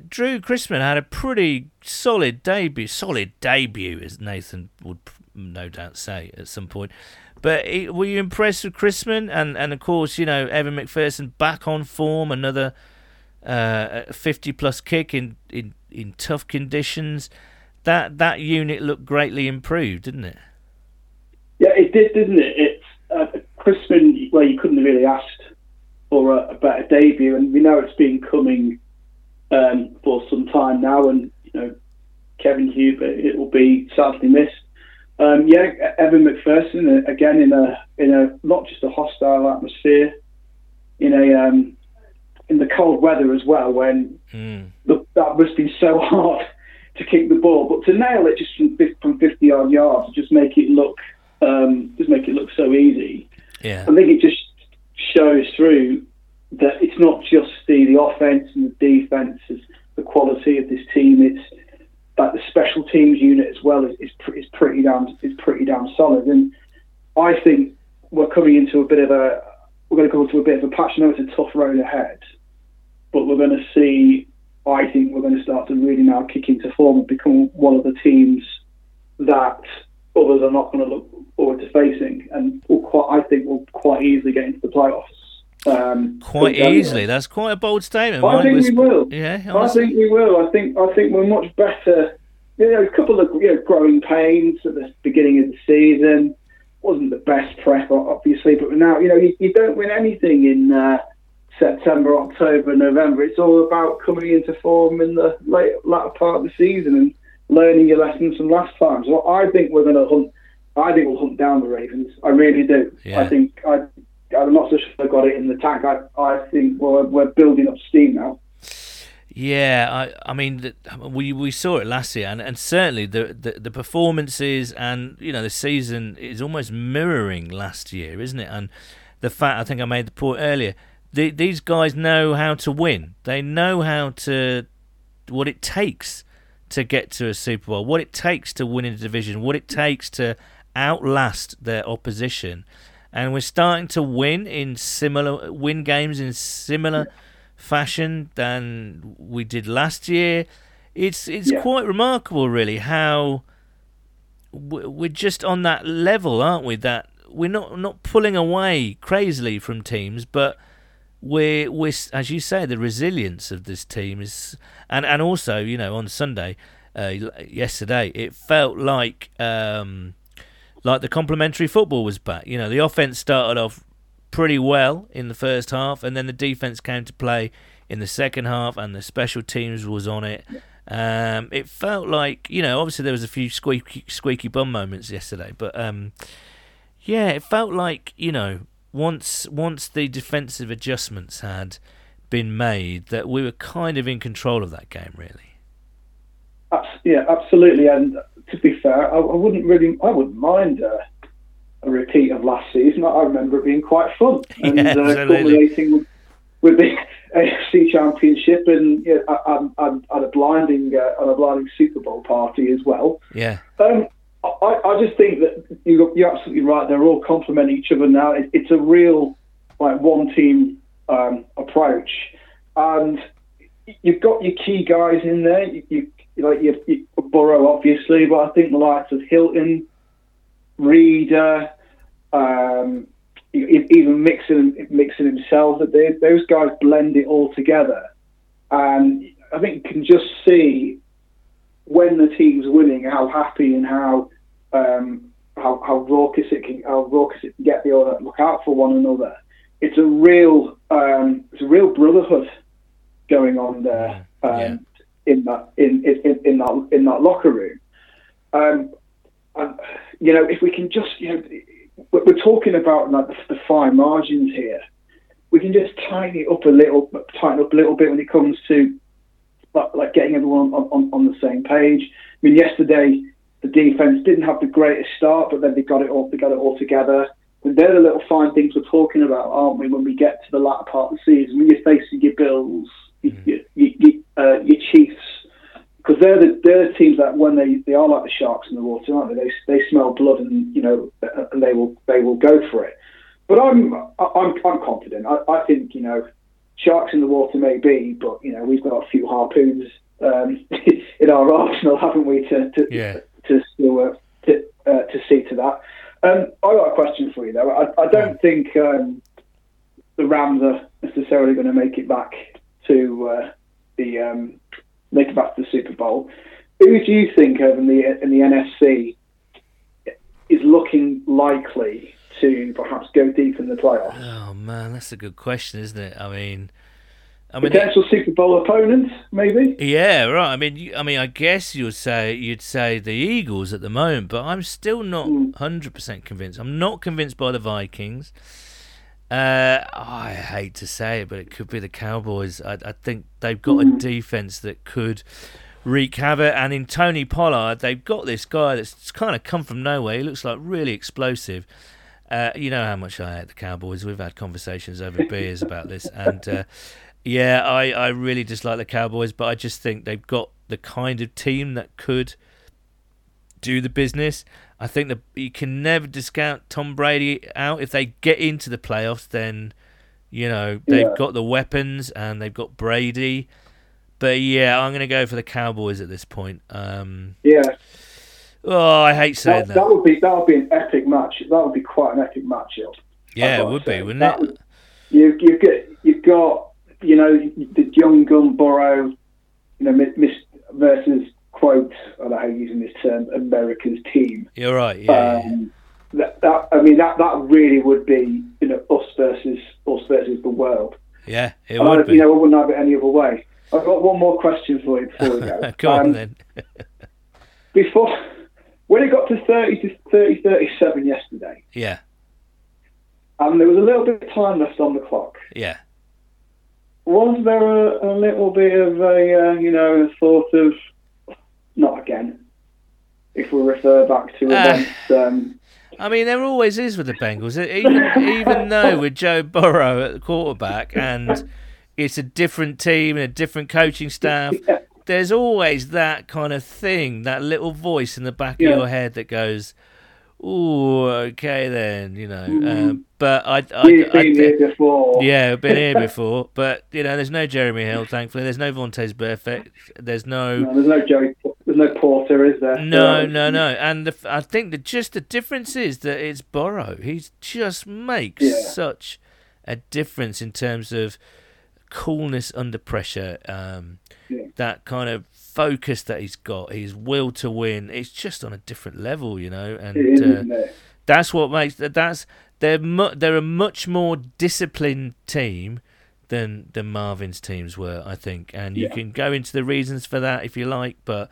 Drue Chrisman had a pretty solid debut. Solid debut, as Nathan would no doubt say at some point. But he- were you impressed with Chrisman? And, and of course, you know, Evan McPherson back on form, another uh, 50 plus kick in, in, in tough conditions. That that unit looked greatly improved, didn't it? Yeah, it did, didn't it? Uh, Chrisman. Well, you couldn't have really asked for a, a better debut, and we know it's been coming um, for some time now. And you know, Kevin Huber, it will be sadly missed. Um, yeah, Evan McPherson uh, again in a in a not just a hostile atmosphere, in a um, in the cold weather as well. When Mm. that must be so hard to kick the ball, but to nail it just from from 50 odd yards, just make it look um, just make it look so easy. Yeah. I think it just shows through that it's not just the, the offense and the defense, it's the quality of this team. It's that the special teams unit as well is, is, is pretty damn is pretty damn solid. And I think we're coming into a bit of a we're going to go into a bit of a patch. I know it's a tough road ahead, but we're going to see. I think we're going to start to really now kick into form and become one of the teams that others are not going to look forward to facing, and we'll quite, I think we'll quite easily get into the playoffs. Um, Quite easily. That's quite a bold statement. I think was- we will. Yeah, I think we will. I think I think we're much better. You know, a couple of you know, growing pains at the beginning of the season wasn't the best prep, obviously, but now you know you, you don't win anything in uh, September, October, November. It's all about coming into form in the late latter part of the season and learning your lessons from last time. So I think we're going to hunt. I think we'll hunt down the Ravens. I really do. Yeah. I think I. I'm not so sure I got it in the tank. I, I think we're, we're building up steam now. Yeah, I, I mean, we we saw it last year, and, and certainly the, the the performances and you know the season is almost mirroring last year, isn't it? And the fact I think I made the point earlier, the, these guys know how to win. They know how to what it takes to get to a Super Bowl, what it takes to win in a division, what it takes to outlast their opposition, and we're starting to win in similar win games in similar fashion than we did last year. It's it's Yeah. quite remarkable, really, how we're just on that level, aren't we? That we're not not pulling away crazily from teams, but we're we're as you say, the resilience of this team is, and and also you know on Sunday, uh, yesterday it felt like. Um, like the complementary football was back. You know, the offense started off pretty well in the first half, and then the defense came to play in the second half, and the special teams was on it. Um, it felt like you know, obviously there was a few squeaky, squeaky bum moments yesterday, but um, yeah, it felt like you know, once once the defensive adjustments had been made, that we were kind of in control of that game, really. Yeah, absolutely. And to be fair, I, I wouldn't really, I wouldn't mind uh, a repeat of last season. I remember it being quite fun and Yeah, uh, culminating with, the AFC Championship and I'm, I'm at a blinding, uh, at a blinding Super Bowl party as well. Yeah, Um, I, I just think that you, you're absolutely right. They're all complement each other now. It, it's a real like one team um, approach, and you've got your key guys in there. You, you like you, you Burrow obviously, but I think the likes of Hilton, Reader, um, even Mixon, Mixon himself. That they, those guys blend it all together, and I think you can just see when the team's winning, how happy and how um, how, how raucous it can how raucous it can get. They all look out for one another. It's a real um, it's a real brotherhood going on there um, Yeah. In that in, in in that in that locker room. Um, and, you know, if we can just you know, we're talking about like the, the fine margins here. We can just tighten it up a little, tighten up a little bit when it comes to like, like getting everyone on, on, on the same page. I mean, yesterday the defense didn't have the greatest start, but then they got it all they got it all together. And they're the little fine things we're talking about, aren't we? When we get to the latter part of the season, when you're facing your Bills, your, your, your, uh, your Chiefs, because they're the they're the teams that when they they are like the sharks in the water, aren't they? They they smell blood and you know and they will they will go for it. But I'm I'm I'm confident. I, I think you know sharks in the water may be, but you know we've got a few harpoons um, in our arsenal, haven't we? To to Yeah. to still, uh, to, uh, to see to that. Um, I got a question for you though. I, I don't think um, the Rams are necessarily going to make it back to uh, the um, make it back to the Super Bowl. Who do you think of in the in the NFC is looking likely to perhaps go deep in the playoffs? Oh man, that's a good question, isn't it? I mean, I mean, Potential Super Bowl opponents, maybe. yeah, right. I mean, you, I mean, I guess you'd say you'd say the Eagles at the moment, but I'm still not Mm. hundred percent convinced. I'm not convinced by the Vikings. Uh, I hate to say it, but it could be the Cowboys. I, I think they've got a defense that could wreak havoc. And in Tony Pollard, they've got this guy that's kind of come from nowhere. He looks like really explosive. Uh, you know how much I hate the Cowboys. We've had conversations over beers about this, and uh, yeah, I, I really dislike the Cowboys, but I just think they've got the kind of team that could do the business. I think that you can never discount Tom Brady out. If they get into the playoffs, then you know they've Yeah. got the weapons and they've got Brady. But yeah, I'm going to go for the Cowboys at this point. Um, Yeah, oh, I hate saying that, that. that would be that would be an epic match. That would be quite an epic matchup. yeah, it would be, wouldn't That it? would- You you get you've got you know the young gun Burrow, you know Miss versus quote I don't know how you're using this term America's team. You're right. Yeah, yeah, yeah. Um, that, that I mean that that really would be you know us versus us versus the world. yeah, it And I, would be. you know I wouldn't have it any other way. I've got one more question for you before we go. Go on Um, then. Before when it got to 30 to 30 37 yesterday, Yeah, and there was a little bit of time left on the clock. yeah. Was there a, a little bit of a, uh, you know, a thought of, not again, if we refer back to Ah. events, um, I mean, there always is with the Bengals. Even even though with Joe Burrow at the quarterback and it's a different team and a different coaching staff, Yeah. there's always that kind of thing, that little voice in the back Yeah. of your head that goes, "Ooh, okay then," you know. Mhm. Uh, but I, I, I, been here before. yeah, I've been here before. But you know, there's no Jeremy Hill, thankfully. There's no Vontaze Burfict. There's no. No, there's no Joey, no Porter, is there? No, no, no. And the, I think that just the difference is that it's Burrow. He just makes Yeah. such a difference in terms of coolness under pressure. Um, Yeah. That kind of focus that he's got, his will to win. It's just on a different level, you know. It is, And uh, that's what makes that. That's they're mu- they're a much more disciplined team than than Marvin's teams were, I think. And you Yeah. can go into the reasons for that if you like, but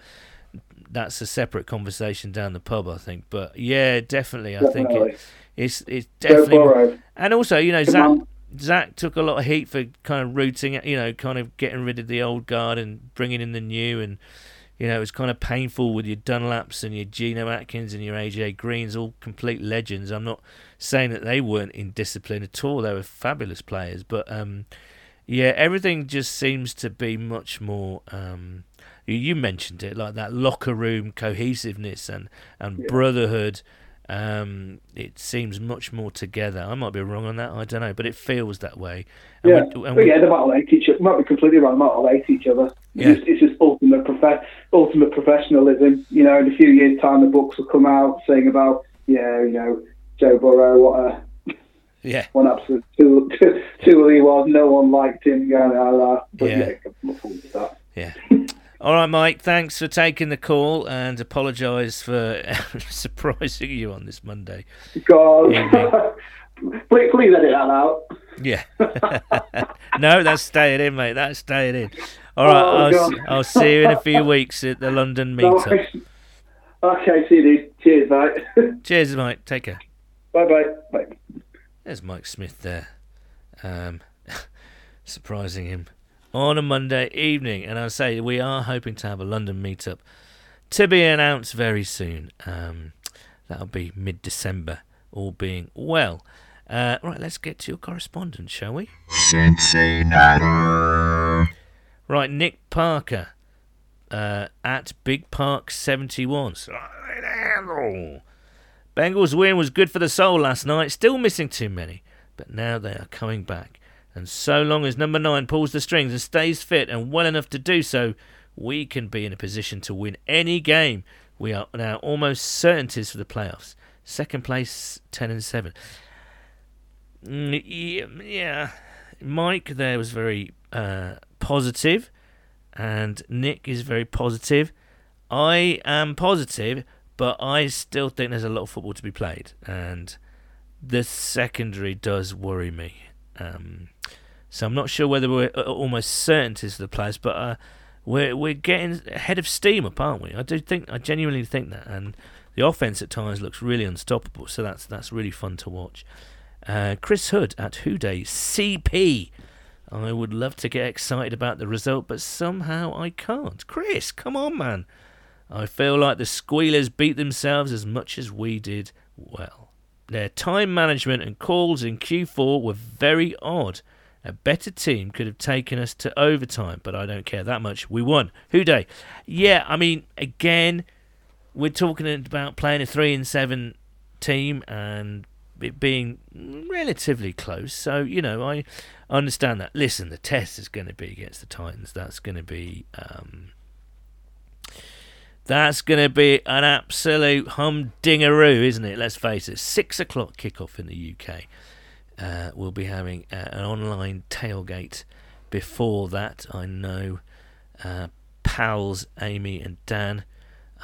that's a separate conversation down the pub, I think. But yeah, definitely, I think it, it's it's definitely. And also, you know, Come Zac on. Zac took a lot of heat for kind of rooting, you know, kind of getting rid of the old guard and bringing in the new, and you know, it was kind of painful with your Dunlaps and your Geno Atkins and your AJ Greens, all complete legends. I'm not saying that they weren't in discipline at all; they were fabulous players, but um, yeah, everything just seems to be much more. Um, you, you mentioned it, like that locker room cohesiveness and and Yeah. brotherhood. Um, it seems much more together. I might be wrong on that. I don't know, but it feels that way. And Yeah, we- and yeah, they might hate each other. Might be completely wrong. Might all hate each other. Yeah. It's, just, it's just ultimate prof- ultimate professionalism. You know, in a few years' time, the books will come out saying about, yeah, you know, Joe Burrow, what a yeah, one absolute tool, tool he was. No one liked him. Going, la, la. But Yeah. yeah, All right, Mike. Thanks for taking the call and apologise for surprising you on this Monday. God, please, please edit that out. Yeah. no, that's staying in, mate. That's staying in. All right, Oh, I'll, God. I'll see you in a few weeks at the London No, meetup. okay, see you, dude. Cheers, mate. Cheers, Mike. Take care. bye, bye, bye. There's Mike Smith there, um, surprising him on a Monday evening. And I say we are hoping to have a London meetup to be announced very soon. Um, that'll be mid-December, all being well. Uh, right, let's get to your correspondence, shall we? Cincinnati. Right, Nick Parker uh, at Big Park 71. Bengals win was good for the soul last night, still missing too many, but now they are coming back. And so long as number 9 pulls the strings and stays fit and well enough to do so, we can be in a position to win any game. We are now almost certainties for the playoffs. Second place, 10 and 7. Mm, yeah. Mike there was very uh, positive, and Nick is very positive. I am positive, but I still think there's a lot of football to be played, and the secondary does worry me. Um, so I'm not sure whether we're uh, almost certainties for the players, but uh, we're we're getting ahead of steam up, aren't we? I do think I genuinely think that, and the offense at times looks really unstoppable. So that's that's really fun to watch. Uh, Chris Hood at Houday CP. I would love to get excited about the result, but somehow I can't. Chris, come on, man. I feel like the Squealers beat themselves as much as we did. Well, their time management and calls in Q4 were very odd. A better team could have taken us to overtime, but I don't care that much. We won. Who Dey? Yeah, I mean, again, we're talking about playing a three and seven team and it being relatively close. So you know, I understand that. Listen, the test is going to be against the Titans. That's going to be. Um, that's going to be an absolute humdingaroo, isn't it? Let's face it. Six o'clock kickoff in the UK. Uh, we'll be having uh, an online tailgate before that. I know uh, pals Amy and Dan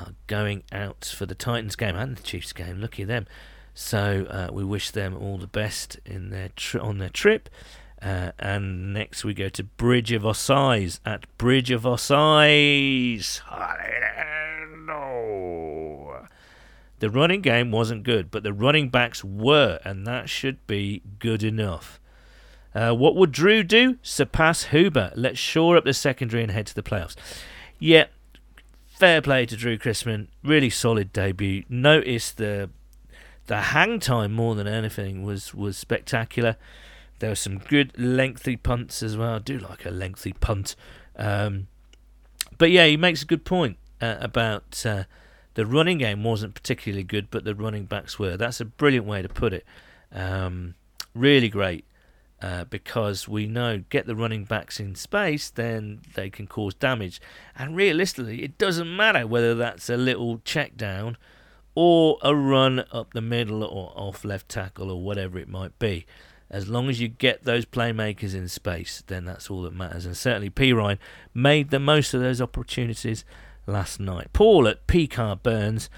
are going out for the Titans game and the Chiefs game. Lucky them. So uh, we wish them all the best in their tri- on their trip. Uh, and next we go to Bridge of Osize at Bridge of Osize. No. The running game wasn't good, but the running backs were, and that should be good enough. Uh, what would Drew do? Surpass Huber. Let's shore up the secondary and head to the playoffs. Yeah, fair play to Drue Chrisman. Really solid debut. Notice the the hang time more than anything was was spectacular. There were some good lengthy punts as well. I do like a lengthy punt. Um, but yeah, he makes a good point uh, about uh, the running game wasn't particularly good, but the running backs were. That's a brilliant way to put it. Um, really great. Uh, because we know get the running backs in space, then they can cause damage. And realistically, it doesn't matter whether that's a little check down or a run up the middle or off left tackle or whatever it might be. As long as you get those playmakers in space, then that's all that matters. And certainly Perine made the most of those opportunities last night. Paul at Car Burns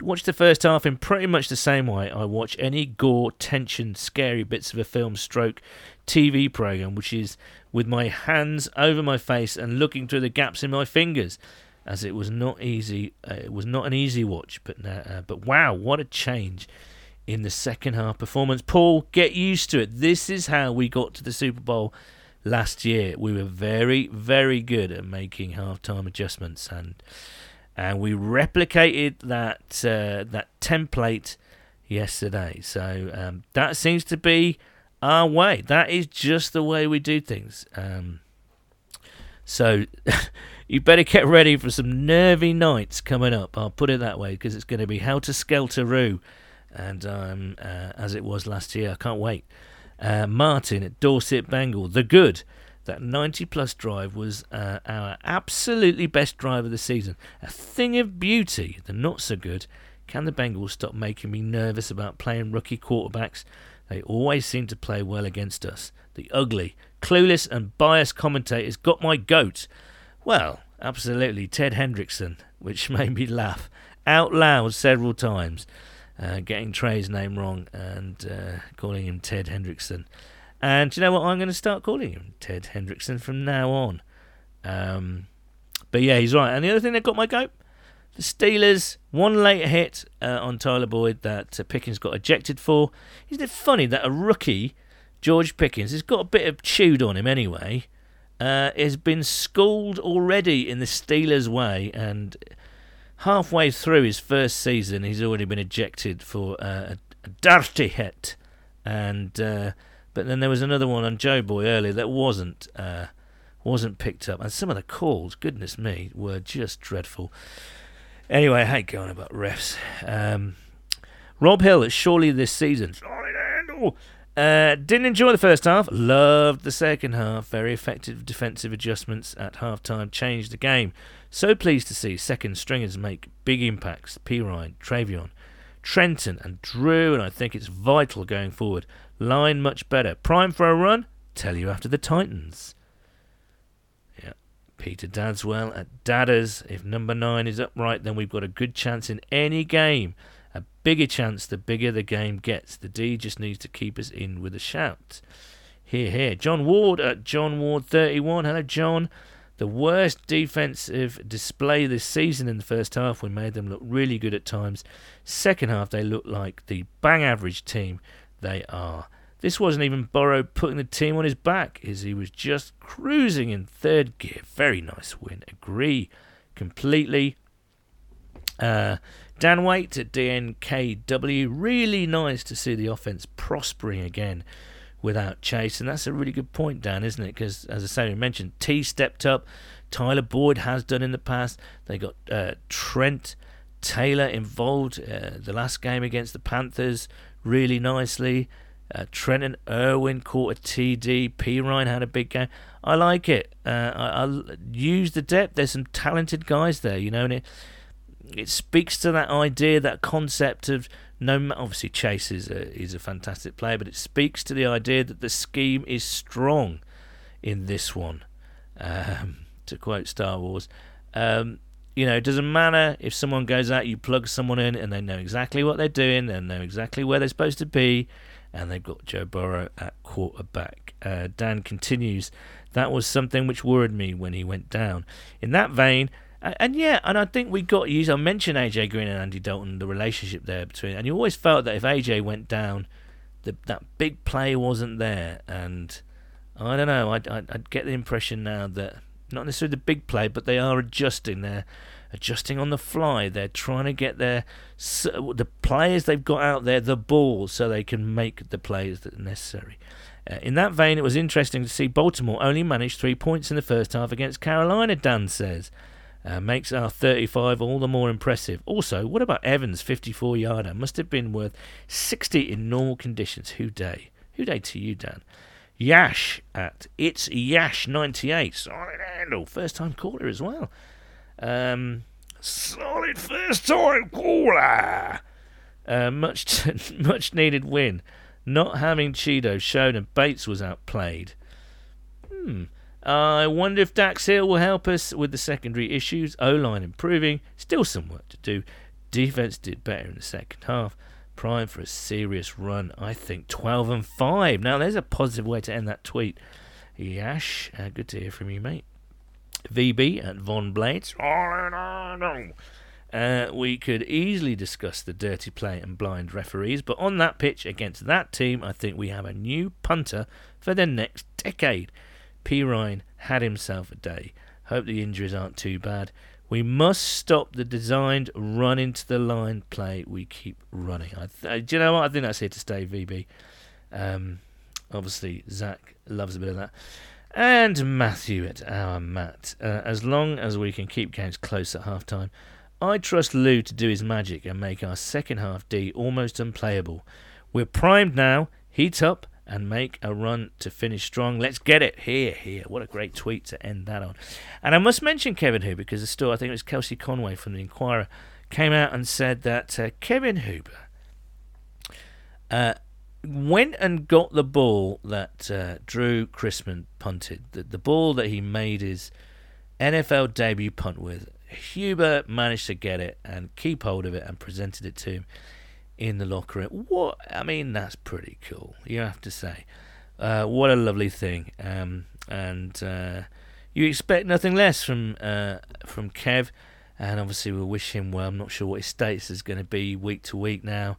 watched the first half in pretty much the same way I watch any gore, tension, scary bits of a film stroke TV program, which is with my hands over my face and looking through the gaps in my fingers as it was not easy. Uh, it was not an easy watch, but uh, but wow, what a change in the second half performance. Paul, get used to it. This is how we got to the Super Bowl last year. We were very, very good at making halftime adjustments, and and we replicated that uh, that template yesterday. So um, that seems to be our way. That is just the way we do things. Um, so you better get ready for some nervy nights coming up. I'll put it that way because it's going to be how to Skelter and um, uh, as it was last year. I can't wait. Uh, Martin at Dorset Bengal, the good. That 90 plus drive was uh, our absolutely best drive of the season. A thing of beauty. The not so good. Can the Bengals stop making me nervous about playing rookie quarterbacks? They always seem to play well against us. The ugly, clueless, and biased commentators got my goat. Well, absolutely, Ted Hendrickson, which made me laugh out loud several times, uh, getting Trey's name wrong and uh, calling him Ted Hendrickson. And you know what? I'm going to start calling him Ted Hendrickson from now on. Um, but yeah, he's right. And the other thing that got my goat the Steelers, one late hit uh, on Tyler Boyd that uh, Pickens got ejected for. Isn't it funny that a rookie, George Pickens, has got a bit of chewed on him anyway, uh, has been schooled already in the Steelers' way, and halfway through his first season, he's already been ejected for uh, a, a dirty hit. And uh, but then there was another one on Joe Boy earlier that wasn't uh, wasn't picked up, and some of the calls, goodness me, were just dreadful. Anyway, I hate going about refs. Um, Rob Hill, surely this season. Uh, didn't enjoy the first half, loved the second half. Very effective defensive adjustments at halftime changed the game. So pleased to see second stringers make big impacts. P. Ryan, Trayveon, Trenton, and Drew, and I think it's vital going forward. Line much better. Prime for a run? Tell you after the Titans. Yeah. Peter Dadswell at Dadders. If number nine is upright, then we've got a good chance in any game a bigger chance the bigger the game gets. The D just needs to keep us in with a shout. Here, here. John Ward at John Ward 31. Hello, John. The worst defensive display this season in the first half. We made them look really good at times. Second half, they look like the bang average team they are. This wasn't even Burrow putting the team on his back, as he was just cruising in third gear. Very nice win. Agree completely. Uh, Dan Waite at DNKW. Really nice to see the offense prospering again without Chase. And that's a really good point, Dan, isn't it? Because, as I say, you mentioned, Tee stepped up. Tyler Boyd has done in the past. They got uh, Trent Taylor involved uh, the last game against the Panthers really nicely. Uh, Trenton Irwin caught a TD. Perine had a big game. I like it. Uh, I, use the depth. There's some talented guys there, you know, and it it speaks to that idea, that concept of no. Obviously, Chase is a, is a fantastic player, but it speaks to the idea that the scheme is strong in this one. Um, to quote Star Wars, um, you know, it doesn't matter if someone goes out, you plug someone in, and they know exactly what they're doing, they know exactly where they're supposed to be, and they've got Joe Burrow at quarterback. Uh, Dan continues, that was something which worried me when he went down. In that vein, and, yeah, and I think we got used. I mentioned AJ Green and Andy Dalton, the relationship there between, and you always felt that if AJ went down, the, that big play wasn't there, and I don't know. I I I'd get the impression now that not necessarily the big play, but they are adjusting. They're adjusting on the fly. They're trying to get their the players they've got out there the ball so they can make the plays that are necessary. Uh, in that vein, it was interesting to see Baltimore only manage three points in the first half against Carolina. Dan says. Uh, makes our 35 all the more impressive. Also, what about Evans' 54 yarder? Must have been worth 60 in normal conditions. Who Dey? Who Dey to you, Dan? Yash at it's Yash98. Solid handle. First time caller as well. Um, solid first time caller. Uh, much much needed win. Not having Chido shown and Bates was outplayed. Hmm. I wonder if Dax Hill will help us with the secondary issues. O line improving. Still some work to do. Defense did better in the second half. Prime for a serious run. I think 12 and 5. Now, there's a positive way to end that tweet. Yash, uh, good to hear from you, mate. VB at Von Blades. Uh, we could easily discuss the dirty play and blind referees, but on that pitch against that team, I think we have a new punter for the next decade. Perine had himself a day. Hope the injuries aren't too bad. We must stop the designed run into the line play we keep running. I th- do you know what? I think that's here to stay, VB. Um, obviously, Zac loves a bit of that. And Matthew at our Matt. Uh, as long as we can keep games close at half time, I trust Lou to do his magic and make our second half D almost unplayable. We're primed now. Heat up and make a run to finish strong. Let's get it. Here, here. What a great tweet to end that on. And I must mention Kevin Huber because the store, I think it was Kelsey Conway from the Enquirer, came out and said that uh, Kevin Huber uh, went and got the ball that uh, Drue Chrisman punted, the, the ball that he made his NFL debut punt with. Huber managed to get it and keep hold of it and presented it to him in the locker room. What I mean, that's pretty cool. You have to say, uh, what a lovely thing. Um, and uh, you expect nothing less from uh, from Kev, and obviously we'll wish him well. I'm not sure what his status is going to be week to week now.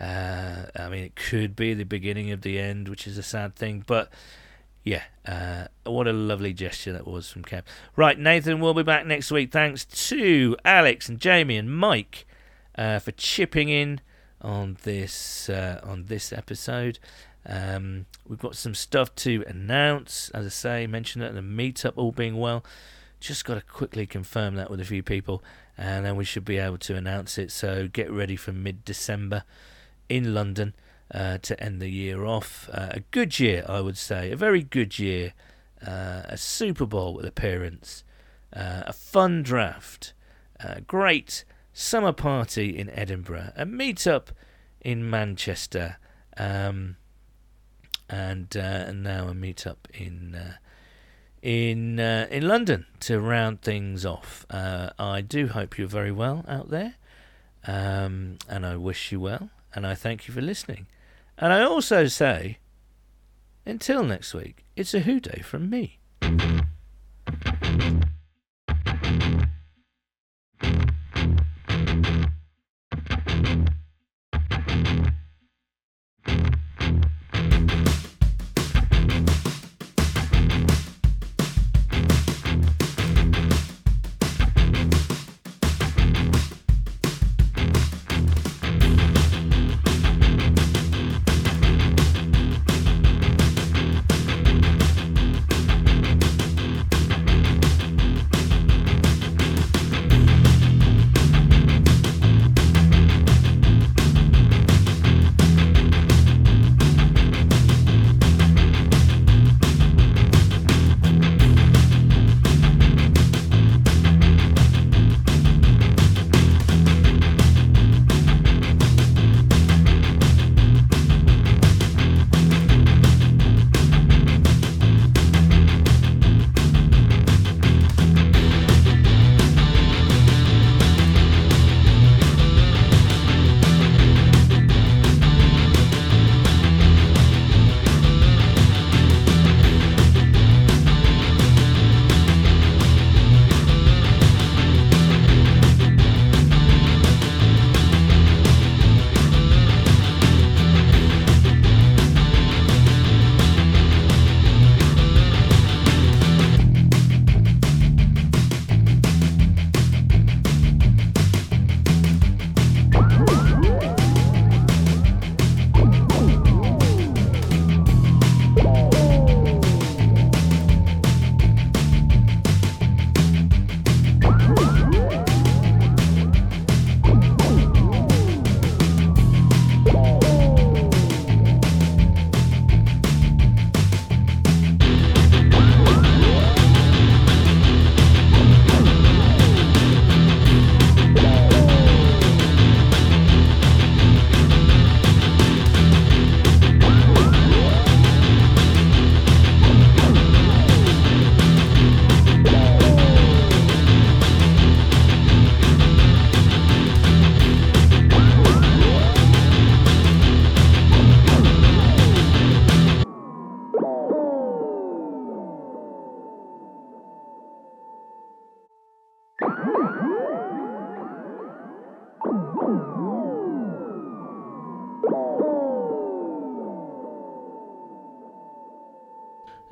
Uh, I mean, it could be the beginning of the end, which is a sad thing, but yeah, uh, what a lovely gesture that was from Kev. Right, Nathan we'll be back next week. Thanks to Alex and Jamie and Mike uh, for chipping in on this uh, on this episode. Um, we've got some stuff to announce, as I say, mentioned at the meetup, all being well. Just got to quickly confirm that with a few people, and then we should be able to announce it. So get ready for mid December in London uh, to end the year off. Uh, a good year, I would say, a very good year. Uh, a Super Bowl with appearance, uh, a fun draft, a great summer party in Edinburgh, a meetup in Manchester, um, and uh, and now a meetup in uh, in uh, in London to round things off. Uh, I do hope you're very well out there, um, and I wish you well, and I thank you for listening. And I also say, until next week, it's a Who Dey from me.